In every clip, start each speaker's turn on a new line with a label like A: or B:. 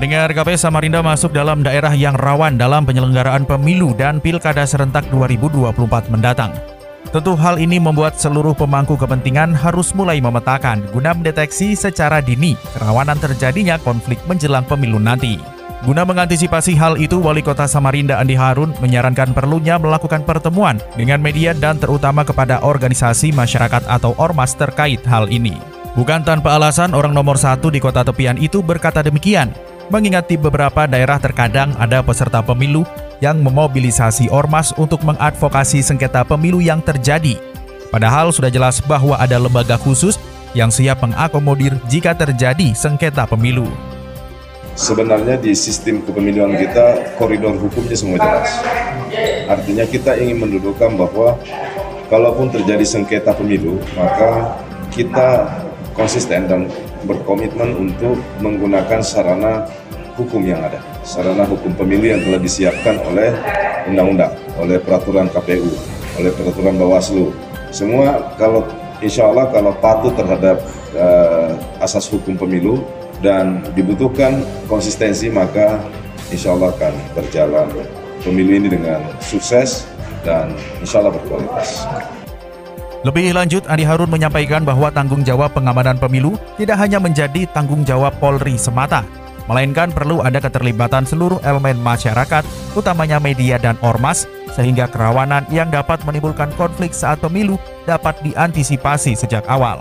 A: Pendengar KP Samarinda masuk dalam daerah yang rawan dalam penyelenggaraan pemilu dan pilkada serentak 2024 mendatang. Tentu hal ini membuat seluruh pemangku kepentingan harus mulai memetakan guna mendeteksi secara dini kerawanan terjadinya konflik menjelang pemilu nanti. Guna mengantisipasi hal itu, Wali Kota Samarinda Andi Harun menyarankan perlunya melakukan pertemuan dengan media dan terutama kepada organisasi masyarakat atau ormas terkait hal ini. Bukan tanpa alasan orang nomor satu di kota tepian itu berkata demikian, mengingat di beberapa daerah terkadang ada peserta pemilu yang memobilisasi ormas untuk mengadvokasi sengketa pemilu yang terjadi. Padahal sudah jelas bahwa ada lembaga khusus yang siap mengakomodir jika terjadi sengketa pemilu.
B: Sebenarnya di sistem kepemiluan kita koridor hukumnya semua jelas. Artinya kita ingin mendudukkan bahwa kalaupun terjadi sengketa pemilu, maka kita konsisten dan berkomitmen untuk menggunakan sarana hukum yang ada, sarana hukum pemilu yang telah disiapkan oleh undang-undang, oleh peraturan KPU, oleh peraturan Bawaslu. Semua kalau insya Allah kalau patuh terhadap uh, asas hukum pemilu dan dibutuhkan konsistensi maka insya Allah akan berjalan pemilu ini dengan sukses dan insya Allah berkualitas.
A: Lebih lanjut, Andi Harun menyampaikan bahwa tanggung jawab pengamanan pemilu tidak hanya menjadi tanggung jawab Polri semata, melainkan perlu ada keterlibatan seluruh elemen masyarakat, utamanya media dan ormas, sehingga kerawanan yang dapat menimbulkan konflik saat pemilu dapat diantisipasi sejak awal.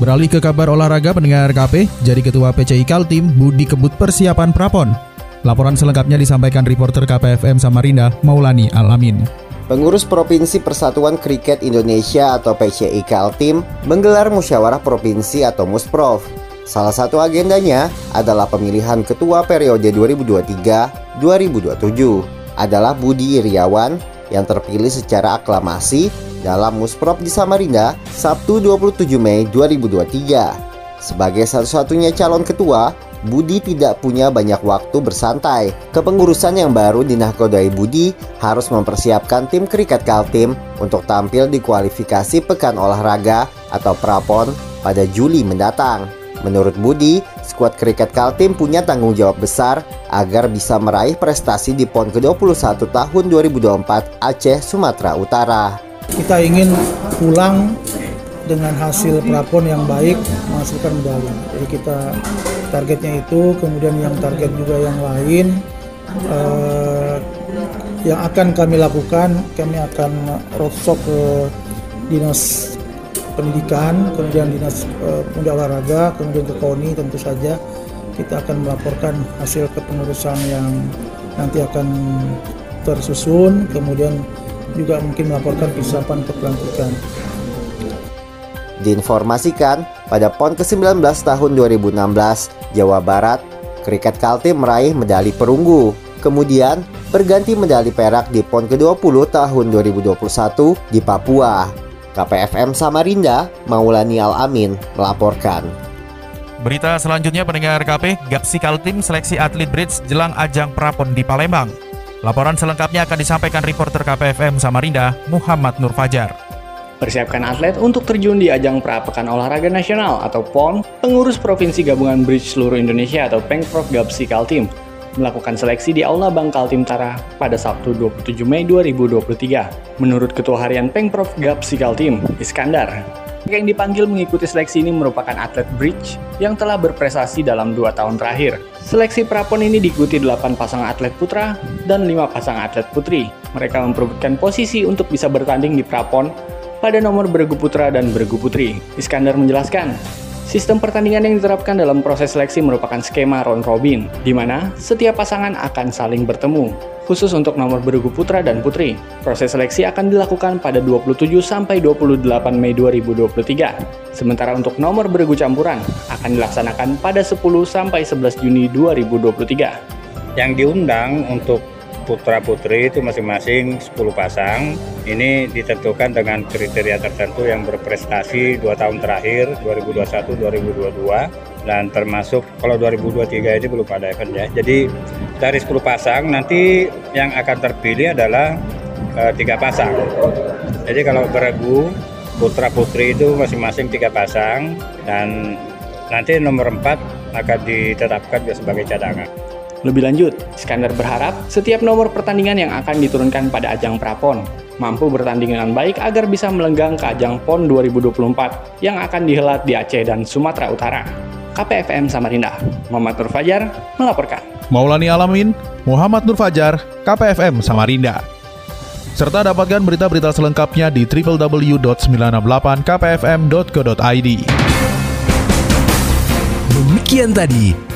C: Beralih ke kabar olahraga pendengar KP, jadi Ketua PCI Kaltim Budi Kebut persiapan Prapon. Laporan selengkapnya disampaikan reporter KPFM Samarinda, Maulani Alamin.
D: Pengurus Provinsi Persatuan Kriket Indonesia atau PCI Kaltim menggelar musyawarah provinsi atau Musprov. Salah satu agendanya adalah pemilihan ketua periode 2023-2027 adalah Budi Iriawan yang terpilih secara aklamasi dalam Musprov di Samarinda Sabtu 27 Mei 2023. Sebagai satu-satunya calon ketua, Budi tidak punya banyak waktu bersantai. Kepengurusan yang baru dinakodai Budi harus mempersiapkan tim kriket Kaltim untuk tampil di kualifikasi Pekan Olahraga atau Prapon pada Juli mendatang. Menurut Budi, skuad kriket Kaltim punya tanggung jawab besar agar bisa meraih prestasi di PON ke-21 tahun 2024 Aceh, Sumatera Utara.
E: Kita ingin pulang dengan hasil prapon yang baik menghasilkan medali. Jadi kita targetnya itu, kemudian yang target juga yang lain eh, yang akan kami lakukan, kami akan roadshow ke dinas pendidikan, kemudian dinas eh, pemuda olahraga, kemudian ke KONI tentu saja kita akan melaporkan hasil kepengurusan yang nanti akan tersusun, kemudian juga mungkin melaporkan persiapan pelantikan.
D: Diinformasikan, pada PON ke-19 tahun 2016, Jawa Barat, kriket Kaltim meraih medali perunggu. Kemudian, berganti medali perak di PON ke-20 tahun 2021 di Papua. KPFM Samarinda, Maulani Al-Amin, melaporkan.
A: Berita selanjutnya pendengar KP, Gapsi Kaltim seleksi atlet bridge jelang ajang Prapon di Palembang. Laporan selengkapnya akan disampaikan reporter KPFM Samarinda, Muhammad Nur Fajar.
F: Persiapkan atlet untuk terjun di ajang Prapekan Olahraga Nasional atau PON, pengurus Provinsi Gabungan Bridge Seluruh Indonesia atau Pengprov Gapsi Kaltim melakukan seleksi di Aula Bank Kaltim Tara pada Sabtu 27 Mei 2023. Menurut Ketua Harian Pengprov Gapsi Kaltim, Iskandar, yang dipanggil mengikuti seleksi ini merupakan atlet bridge yang telah berprestasi dalam dua tahun terakhir. Seleksi prapon ini diikuti 8 pasangan atlet putra dan 5 pasangan atlet putri. Mereka memperebutkan posisi untuk bisa bertanding di prapon pada nomor bergu putra dan bergu putri. Iskandar menjelaskan, Sistem pertandingan yang diterapkan dalam proses seleksi merupakan skema round robin, di mana setiap pasangan akan saling bertemu. Khusus untuk nomor bergu putra dan putri, proses seleksi akan dilakukan pada 27 sampai 28 Mei 2023. Sementara untuk nomor bergu campuran akan dilaksanakan pada 10 sampai 11 Juni 2023.
G: Yang diundang untuk putra putri itu masing-masing 10 pasang. Ini ditentukan dengan kriteria tertentu yang berprestasi dua tahun terakhir 2021-2022 dan termasuk kalau 2023 ini belum ada event ya. Jadi dari 10 pasang nanti yang akan terpilih adalah e, tiga pasang. Jadi kalau beregu putra putri itu masing-masing tiga pasang dan nanti nomor 4 akan ditetapkan sebagai cadangan.
F: Lebih lanjut, Iskandar berharap setiap nomor pertandingan yang akan diturunkan pada ajang Prapon mampu bertanding dengan baik agar bisa melenggang ke ajang PON 2024 yang akan dihelat di Aceh dan Sumatera Utara. KPFM Samarinda, Muhammad Nur Fajar melaporkan.
C: Maulani Alamin, Muhammad Nur Fajar, KPFM Samarinda. Serta dapatkan berita-berita selengkapnya di www.968kpfm.co.id.
H: Demikian tadi